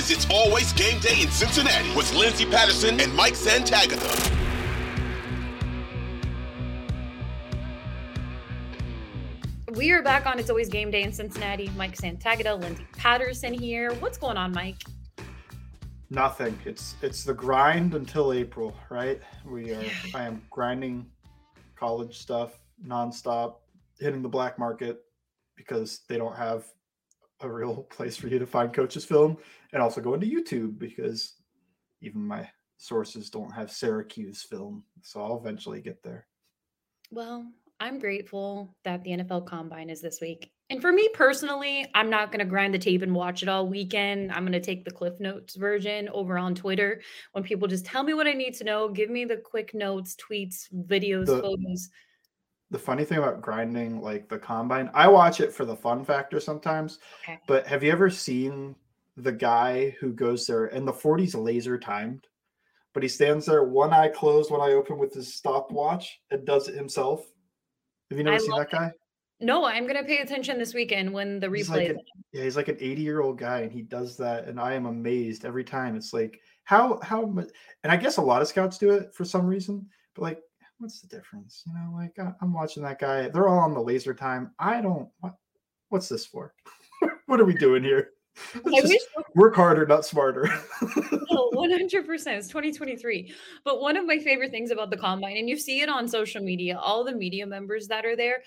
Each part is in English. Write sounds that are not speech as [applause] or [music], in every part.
This, this is It's Always Gameday in Cincinnati with Lindsay Patterson and Mike Santagata. We are back on It's Always Gameday in Cincinnati. Mike Santagata, Lindsay Patterson here. What's going on, Mike? Nothing. It's it's the grind until April, right? We are I am grinding college stuff nonstop, hitting the black market because they don't have a real [laughs] place for you to find coaches film and also going to YouTube because even my sources don't have Syracuse film. So I'll eventually get there. Well, I'm grateful that the NFL Combine is this week. And for me personally, I'm not going to grind the tape and watch it all weekend. I'm going to take the Cliff Notes version over on Twitter when people just tell me what I need to know, give me the quick notes, tweets, videos, The- photos. The funny thing about grinding like the combine, I watch it for the fun factor sometimes. Okay. But have you ever seen the guy who goes there and the 40's laser timed? But he stands there, one eye closed, one eye open with his stopwatch and does it himself. Have you never I seen that guy? No, I'm going to pay attention this weekend when the He's replay like is an, yeah, he's like an 80 year old guy and he does that. And I am amazed every time. It's like, how, how much, and I guess a lot of scouts do it for some reason, but like, what's the difference? You know, like I, I'm watching that guy. They're all on the laser time. I don't, what, what's this for? [laughs] what are we doing here? [laughs] I wish work harder, not smarter. [laughs] Oh, [laughs] 100%. It's 2023. But one of my favorite things about the combine, and you see it on social media, all the media members that are there,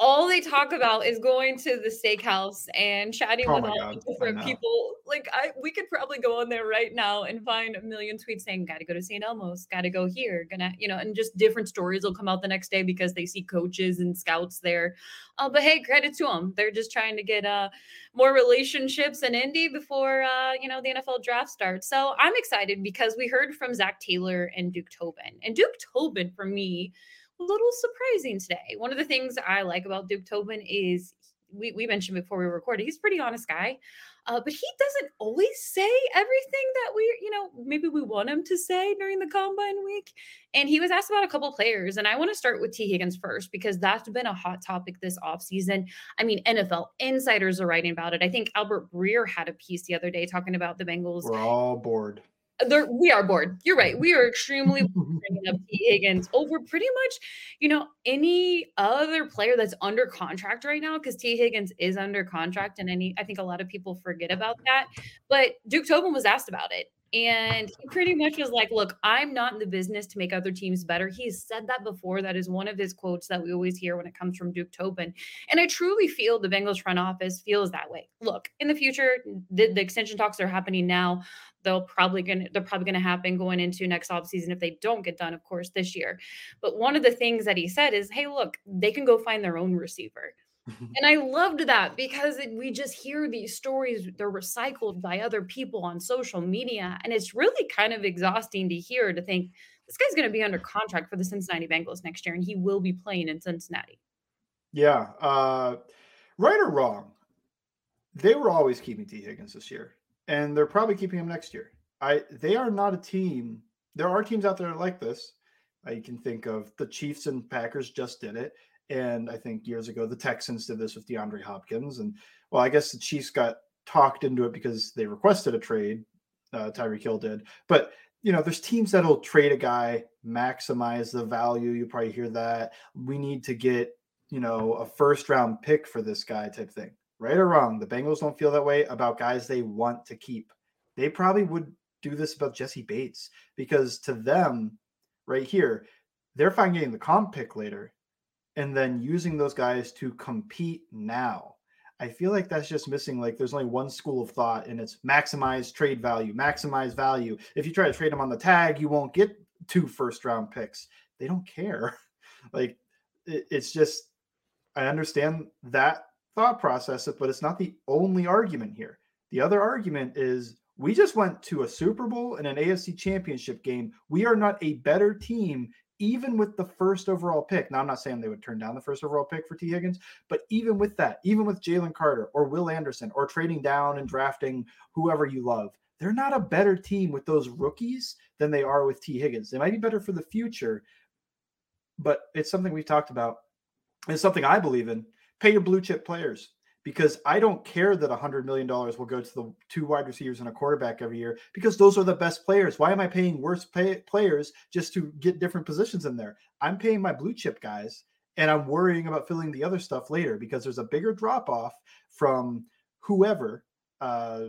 all they talk about is going to the steakhouse and chatting Oh with all God, the different people. Like I we could probably go on there right now and find a million tweets saying, gotta go to St. Elmo's, gotta go here, gonna, you know, and just different stories will come out the next day because they see coaches and scouts there. Uh, but hey, credit to them. They're just trying to get uh more relationships in Indy before uh, you know the NFL draft starts. So I'm excited because we heard from Zac Taylor and Duke Tobin. And Duke Tobin for me, little surprising today. One of the things I like about Duke Tobin is we, we mentioned before we recorded, he's a pretty honest guy. Uh, but he doesn't always say everything that we, you know, maybe we want him to say during the combine week. And he was asked about a couple players. And I want to start with Tee Higgins first because that's been a hot topic this offseason. I mean, NFL insiders are writing about it. I think Albert Breer had a piece the other day talking about the Bengals. We're all bored. They're, we are bored. You're right. We are extremely [laughs] bringing up Tee Higgins over pretty much, you know, any other player that's under contract right now, because Tee Higgins is under contract, and any I think a lot of people forget about that. But Duke Tobin was asked about it. And he pretty much was like, Look, I'm not in the business to make other teams better. He's said that before. That is one of his quotes that we always hear when it comes from Duke Tobin. And I truly feel the Bengals front office feels that way. Look, in the future, the, the extension talks are happening now they'll probably gonna they're probably gonna happen going into next offseason if they don't get done, of course, this year. But one of the things that he said is, hey, look, they can go find their own receiver. [laughs] And I loved that because it, we just hear these stories, they're recycled by other people on social media. And it's really kind of exhausting to hear to think this guy's going to be under contract for the Cincinnati Bengals next year and he will be playing in Cincinnati. Yeah. Uh, right or wrong, they were always keeping Tee Higgins this year, and they're probably keeping him next year. I they are not a team. There are teams out there like this. I can think of the Chiefs and Packers just did it, and I think years ago the Texans did this with DeAndre Hopkins. And well, I guess the Chiefs got talked into it because they requested a trade. Uh, Tyreek Hill did, but you know, there's teams that'll trade a guy, maximize the value. You probably hear that. We need to get you know, a first round pick for this guy type thing. Right or wrong, the Bengals don't feel that way about guys they want to keep. They probably would do this about Jessie Bates because to them, right here, they're fine getting the comp pick later and then using those guys to compete now. I feel like that's just missing. Like there's only one school of thought, and it's maximize trade value, maximize value. If you try to trade them on the tag, you won't get two first round picks. They don't care. [laughs] Like it, it's just I understand that thought process, but it's not the only argument here. The other argument is we just went to a Super Bowl and an AFC championship game. We are not a better team, even with the first overall pick. Now, I'm not saying they would turn down the first overall pick for Tee Higgins, but even with that, even with Jalen Carter or Will Anderson or trading down and drafting whoever you love, they're not a better team with those rookies than they are with Tee Higgins. They might be better for the future, but it's something we've talked about. It's something I believe in. Pay your blue chip players because I don't care that $100 million will go to the two wide receivers and a quarterback every year because those are the best players. Why am I paying worse pay players just to get different positions in there? I'm paying my blue chip guys and I'm worrying about filling the other stuff later because there's a bigger drop off from whoever. Uh,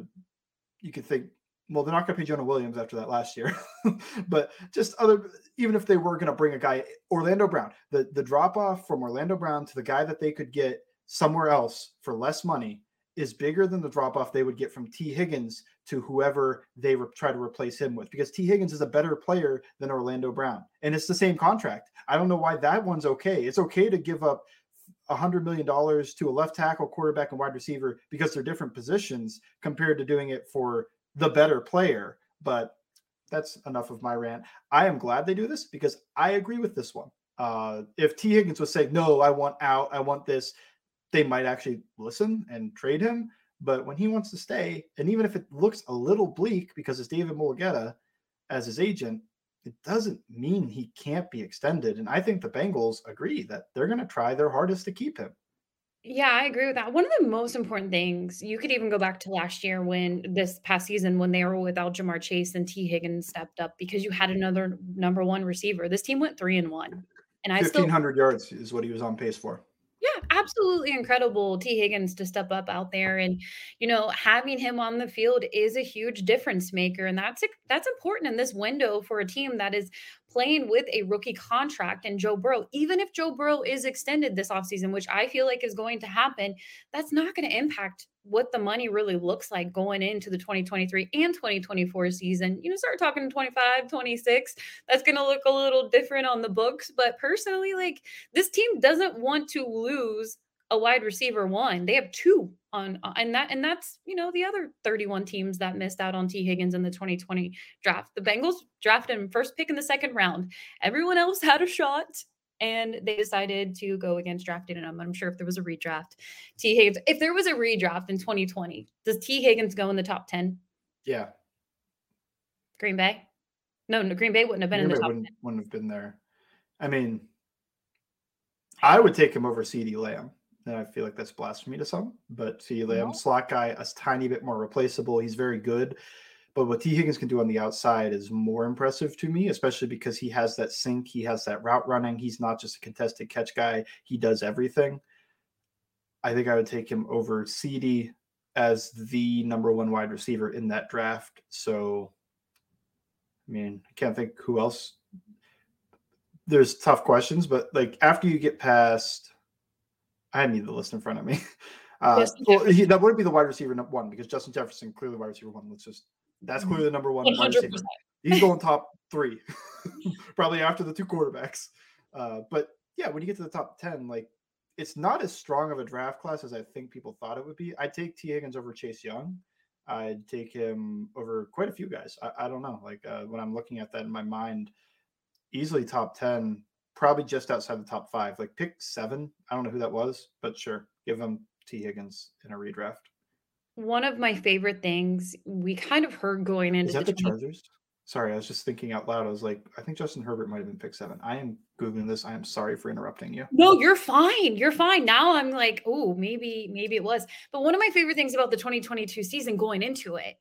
you could think, well, they're not going to pay Jonah Williams after that last year, [laughs] but just other, even if they were going to bring a guy, Orlando Brown, the, the drop off from Orlando Brown to the guy that they could get somewhere else for less money is bigger than the drop off they would get from Tee Higgins to whoever they re- try to replace him with because Tee Higgins is a better player than Orlando Brown and it's the same contract. I don't know why that one's okay. It's okay to give up a hundred million dollars to a left tackle, quarterback, and wide receiver because they're different positions compared to doing it for the better player. But that's enough of my rant. I am glad they do this because I agree with this one. Uh, if Tee Higgins was saying, "No, I want out. I want this," they might actually listen and trade him. But when he wants to stay, and even if it looks a little bleak because it's David Mulugheta as his agent, it doesn't mean he can't be extended. And I think the Bengals agree that they're going to try their hardest to keep him. Yeah, I agree with that. One of the most important things, you could even go back to last year when this past season when they were without Ja'Marr Chase and Tee Higgins stepped up because you had another number one receiver. This team went three and one. And I still 1500 yards is what he was on pace for. Absolutely incredible Tee Higgins to step up out there and you know having him on the field is a huge difference maker and that's that's important in this window for a team that is playing with a rookie contract and Joe Burrow, even if Joe Burrow is extended this offseason, which I feel like is going to happen, that's not going to impact what the money really looks like going into the 2023 and 2024 season. You know, start talking 25, 26. That's going to look a little different on the books. But personally, like this team doesn't want to lose a wide receiver one. They have two on uh, and that and that's you know the other 31 teams that missed out on Tee Higgins in the 2020 draft. The Bengals drafted him first pick in the second round. Everyone else [laughs] had a shot and they decided to go against drafting him. I'm sure if there was a redraft, Tee Higgins, if there was a redraft in 2020, does Tee Higgins go in the top 10? Yeah. Green Bay? No, no Green Bay wouldn't have been Green in the Bay top wouldn't, 10. Wouldn't have been there. I mean, I would take him over CeeDee Lamb. And I feel like that's blasphemy to some, but CeeDee Lamb, no. slot guy, a tiny bit more replaceable. He's very good. But what Tee Higgins can do on the outside is more impressive to me, especially because he has that sink, he has that route running. He's not just a contested catch guy, he does everything. I think I would take him over CeeDee as the number one wide receiver in that draft. So, I mean, I can't think who else. There's tough questions, but like after you get past, I need the list in front of me. [laughs] Uh, well, he, that wouldn't be the wide receiver number one because Justin Jefferson clearly wide receiver one. Let's just that's mm-hmm. clearly the number one. wide receiver. He's going top [laughs] three, [laughs] probably after the two quarterbacks. Uh, but yeah, when you get to the top 10, like it's not as strong of a draft class as I think people thought it would be. I'd take Tee Higgins over Chase Young. I'd take him over quite a few guys. I, I don't know. Like uh, when I'm looking at that in my mind, easily top 10, probably just outside the top five. Like pick seven. I don't know who that was, but sure, give him Tee Higgins in a redraft. One of my favorite things we kind of heard going into Is that the, the Chargers? Sorry, I was just thinking out loud. I was like, I think Justin Herbert might have been pick seven. I am googling this. I am sorry for interrupting you. No, you're fine. You're fine. Now I'm like, oh, maybe, maybe it was. But one of my favorite things about the 2022 season going into it,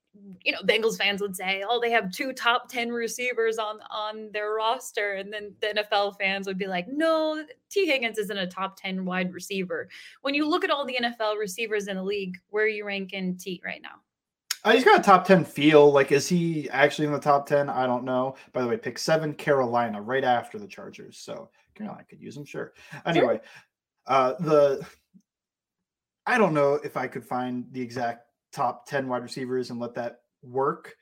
you know, Bengals fans would say, oh, they have two top 10 receivers on on their roster, and then the NFL fans would be like, no, Tee Higgins isn't a top 10 wide receiver. When you look at all the NFL receivers in the league, where are you ranking T right now? Uh, he's got a top 10 feel. Like, is he actually in the top 10? I don't know. By the way, pick seven, Carolina, right after the Chargers. So Carolina could use him, sure. Anyway, uh, the I don't know if I could find the exact top 10 wide receivers and let that work.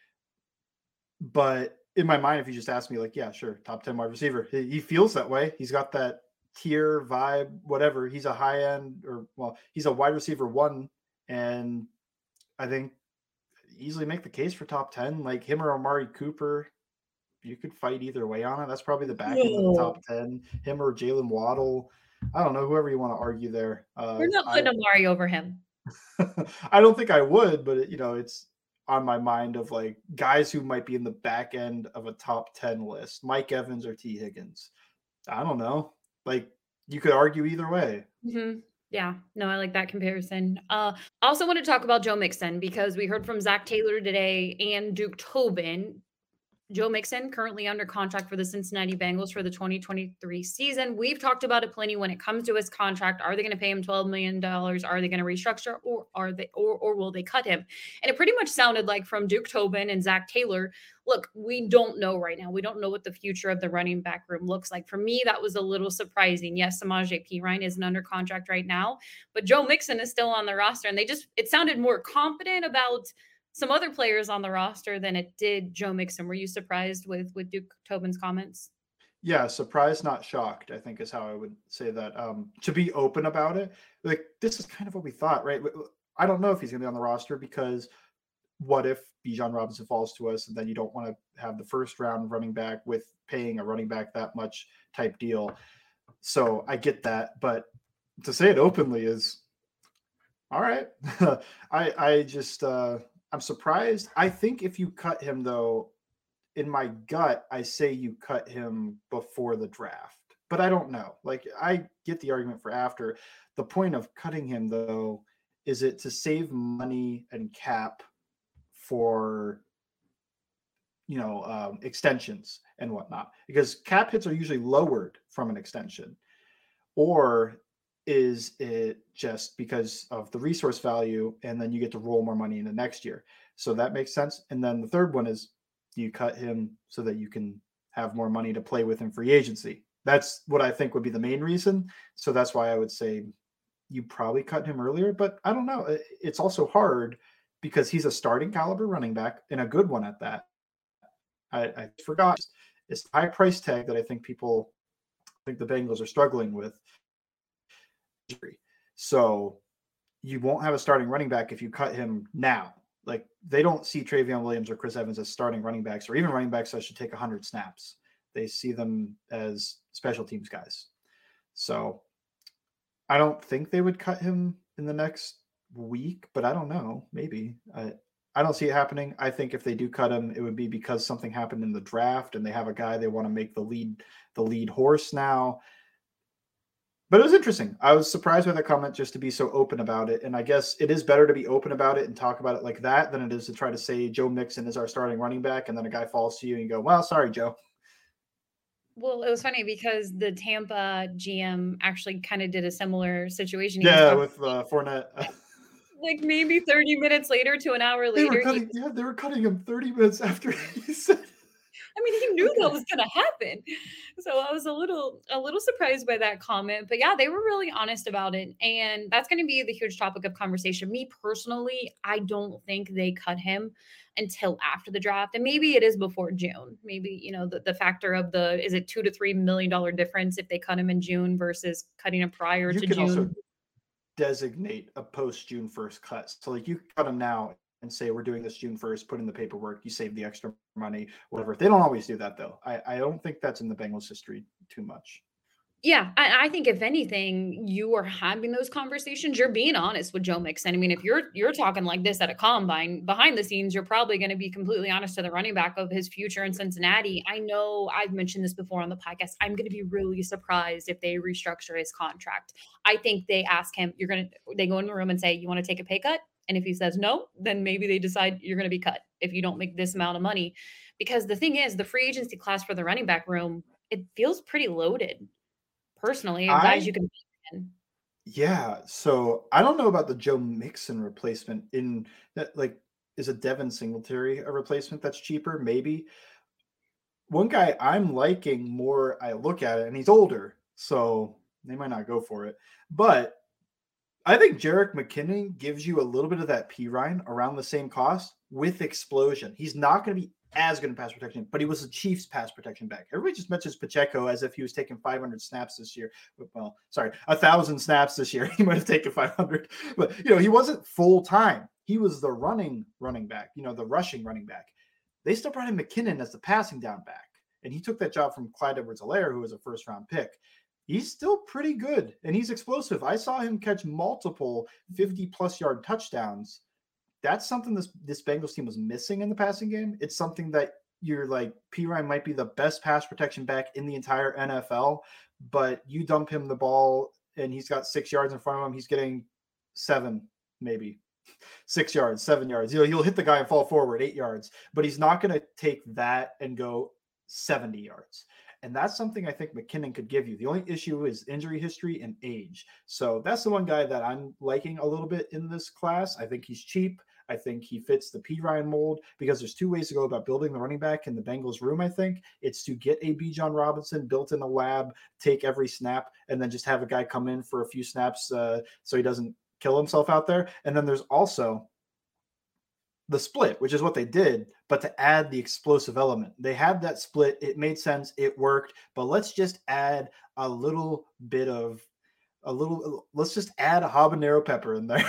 But in my mind, if you just ask me, like, yeah, sure, top 10 wide receiver, he, he feels that way. He's got that tier vibe, whatever. He's a high end, or well, he's a wide receiver one. And I think easily make the case for top 10. Like him or Amari Cooper, you could fight either way on it. That's probably the back end of the top 10. Him or Jaylen Waddle. I don't know, whoever you want to argue there. Uh, We're not putting I, Amari over him. [laughs] I don't think I would, but it, you know, it's on my mind of like guys who might be in the back end of a top 10 list Mike Evans or Tee Higgins. I don't know. Like you could argue either way. Mm-hmm. Yeah, no, I like that comparison. Uh, I also want to talk about Joe Mixon because we heard from Zac Taylor today and Duke Tobin Joe Mixon, currently under contract for the Cincinnati Bengals for the 2023 season. We've talked about it plenty when it comes to his contract. Are they going to pay him $12 million? Are they going to restructure or are they or, or will they cut him? And it pretty much sounded like from Duke Tobin and Zac Taylor, look, we don't know right now. We don't know what the future of the running back room looks like. For me, that was a little surprising. Yes, Samaje Perine isn't under contract right now, but Joe Mixon is still on the roster. And they just it sounded more confident about – some other players on the roster than it did Joe Mixon. Were you surprised with with Duke Tobin's comments? Yeah, surprised, not shocked. I think is how I would say that. Um, to be open about it, like this is kind of what we thought, right? I don't know if he's going to be on the roster because what if Bijan Robinson falls to us, and then you don't want to have the first round running back with paying a running back that much type deal. So I get that, but to say it openly is all right. [laughs] I I just uh, I'm surprised. I think if you cut him though, in my gut, I say you cut him before the draft. But I don't know. Like I get the argument for after. The point of cutting him though is it to save money and cap for you know um, extensions and whatnot because cap hits are usually lowered from an extension or is it just because of the resource value and then you get to roll more money into next year. So that makes sense. And then the third one is you cut him so that you can have more money to play with in free agency. That's what i think would be the main reason. So that's why i would say you probably cut him earlier but i don't know. It's also hard because he's a starting caliber running back and a good one at that. I, I forgot. It's high price tag that i think people think the bengals are struggling with injury. So you won't have a starting running back if you cut him now. Like they don't see Trayveon Williams or Chris Evans as starting running backs or even running backs that should take 100 snaps. They see them as special teams guys. So I don't think they would cut him in the next week, but I don't know. Maybe. I, I don't see it happening. I think if they do cut him, it would be because something happened in the draft and they have a guy they want to make the lead the lead horse now but it was interesting. I was surprised by the comment just to be so open about it. And I guess it is better to be open about it and talk about it like that than it is to try to say Joe Mixon is our starting running back and then a guy falls to you and you go, well, sorry, Joe. Well, it was funny because the Tampa GM actually kind of did a similar situation. yeah, with uh, Fournette. [laughs] like maybe 30 minutes later to an hour later. They were cutting, he, yeah, they were cutting him 30 minutes after [laughs] he said I mean, he knew that was going to happen. So I was a little a little surprised by that comment, but yeah, they were really honest about it, and that's going to be the huge topic of conversation. Me personally, I don't think they cut him until after the draft, and maybe it is before June. Maybe you know the, the factor of the is it two to three million dollar difference if they cut him in June versus cutting him prior you to June. Also- designate a post June first cut. So like you cut him now and say we're doing this June 1st, put in the paperwork, you save the extra money, whatever. They don't always do that though. I, I don't think that's in the Bengals history too much. Yeah, I, I, think if anything, you are having those conversations. You're being honest with Joe Mixon. I mean, if you're you're talking like this at a combine behind the scenes, you're probably going to be completely honest to the running back of his future in Cincinnati. I know I've mentioned this before on the podcast. I'm going to be really surprised if they restructure his contract. I think they ask him, you're going to they go in the room and say, "You want to take a pay cut?" And if he says no, then maybe they decide you're going to be cut if you don't make this amount of money. Because the thing is, the free agency class for the running back room, it feels pretty loaded. Personally, I, guys you can. Yeah, so I don't know about the Joe Mixon replacement. In that, like, is a Devin Singletary a replacement that's cheaper? Maybe. One guy I'm liking more. I look at it, and he's older, so they might not go for it. But I think Jerick McKinnon gives you a little bit of that Perine around the same cost with explosion. He's not going to be as good in pass protection, but he was the Chiefs pass protection back. Everybody just mentions Pacheco as if he was taking 500 snaps this year. Well, sorry, a thousand snaps this year. [laughs] He might have taken 500, but you know he wasn't full time. he was the running running back, you know, the rushing running back. They still brought in McKinnon as the passing down back. And he took that job from Clyde Edwards Helaire, who was a first round pick. He's still pretty good and he's explosive. I saw him catch multiple 50 plus yard touchdowns. That's something this this Bengals team was missing in the passing game. It's something that you're like Perine might be the best pass protection back in the entire NFL, but you dump him the ball and he's got six yards in front of him, he's getting seven, maybe six yards, seven yards. Know, he'll hit the guy and fall forward eight yards, but he's not going to take that and go 70 yards. And that's something I think McKinnon could give you. The only issue is injury history and age. So that's the one guy that I'm liking a little bit in this class. I think he's cheap. I think he fits the Perine mold because there's two ways to go about building the running back in the Bengals room. I think it's to get a Bijan Robinson built in a lab, take every snap, and then just have a guy come in for a few snaps uh, so he doesn't kill himself out there. And then there's also the split, which is what they did, but to add the explosive element. They had that split. It made sense. It worked. But let's just add a little bit of a little let's just add a habanero pepper in there.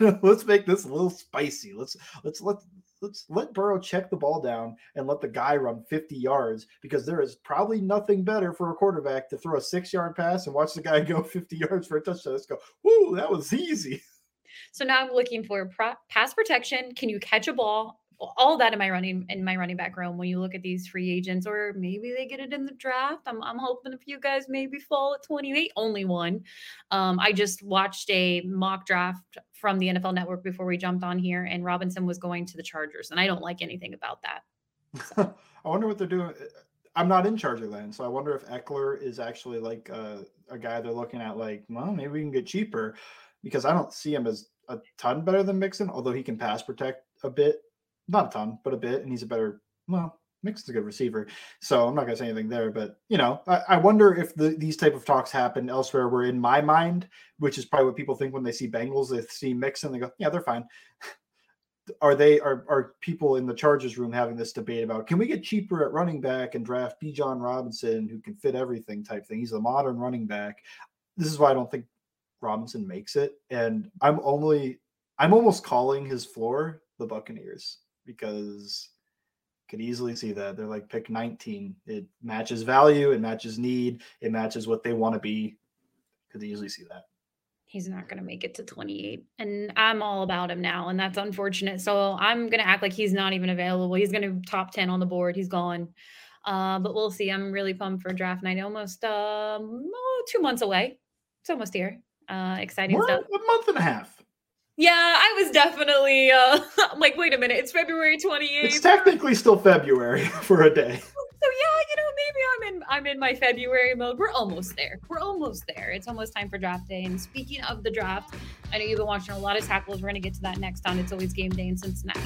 [laughs] let's make this a little spicy. Let's let's let let's let Burrow check the ball down and let the guy run 50 yards because there is probably nothing better for a quarterback to throw a six yard pass and watch the guy [laughs] go 50 yards for a touchdown. Let's go, whoo, that was easy. So now I'm looking for pro- pass protection. Can you catch a ball? All that in my running in my running back room when you look at these free agents, or maybe they get it in the draft. I'm, I'm hoping a few guys maybe fall at 28, only one. Um, I just watched a mock draft from the NFL Network before we jumped on here, and Robinson was going to the Chargers, and I don't like anything about that. So. [laughs] I wonder what they're doing. I'm not in Charger land, so I wonder if Ekeler is actually like a, a guy they're looking at. Like, well, maybe we can get cheaper because I don't see him as a ton better than Mixon, although he can pass protect a bit, not a ton, but a bit, and he's a better. Well, Mixon's a good receiver, so I'm not gonna say anything there. But you know, I, I wonder if the, these type of talks happen elsewhere. Where in my mind, which is probably what people think when they see Bengals, they see Mixon, they go, yeah, they're fine. [laughs] are they are are people in the Chargers room having this debate about can we get cheaper at running back and draft Bijan Robinson who can fit everything type thing? He's a modern running back. This is why I don't think Robinson makes it, and I'm only I'm almost calling his floor the Buccaneers because could easily see that they're like pick 19. It matches value, it matches need, it matches what they want to be. Could easily see that. He's not going to make it to 28. And I'm all about him now. And that's unfortunate. So I'm going to act like he's not even available. He's going to top 10 on the board. He's gone. Uh, but we'll see. I'm really pumped for draft night. Almost um, oh, two months away. It's almost here. Uh, exciting We're stuff. A month and a half. Yeah, I was definitely uh, [laughs] like, wait a minute, it's February 28th. It's technically still February [laughs] for a day. [laughs] So yeah, you know, maybe I'm in I'm in my February mode. We're almost there. We're almost there. It's almost time for draft day. And speaking of the draft, I know you've been watching a lot of tackles. We're gonna get to that next on It's Always Gameday in Cincinnati.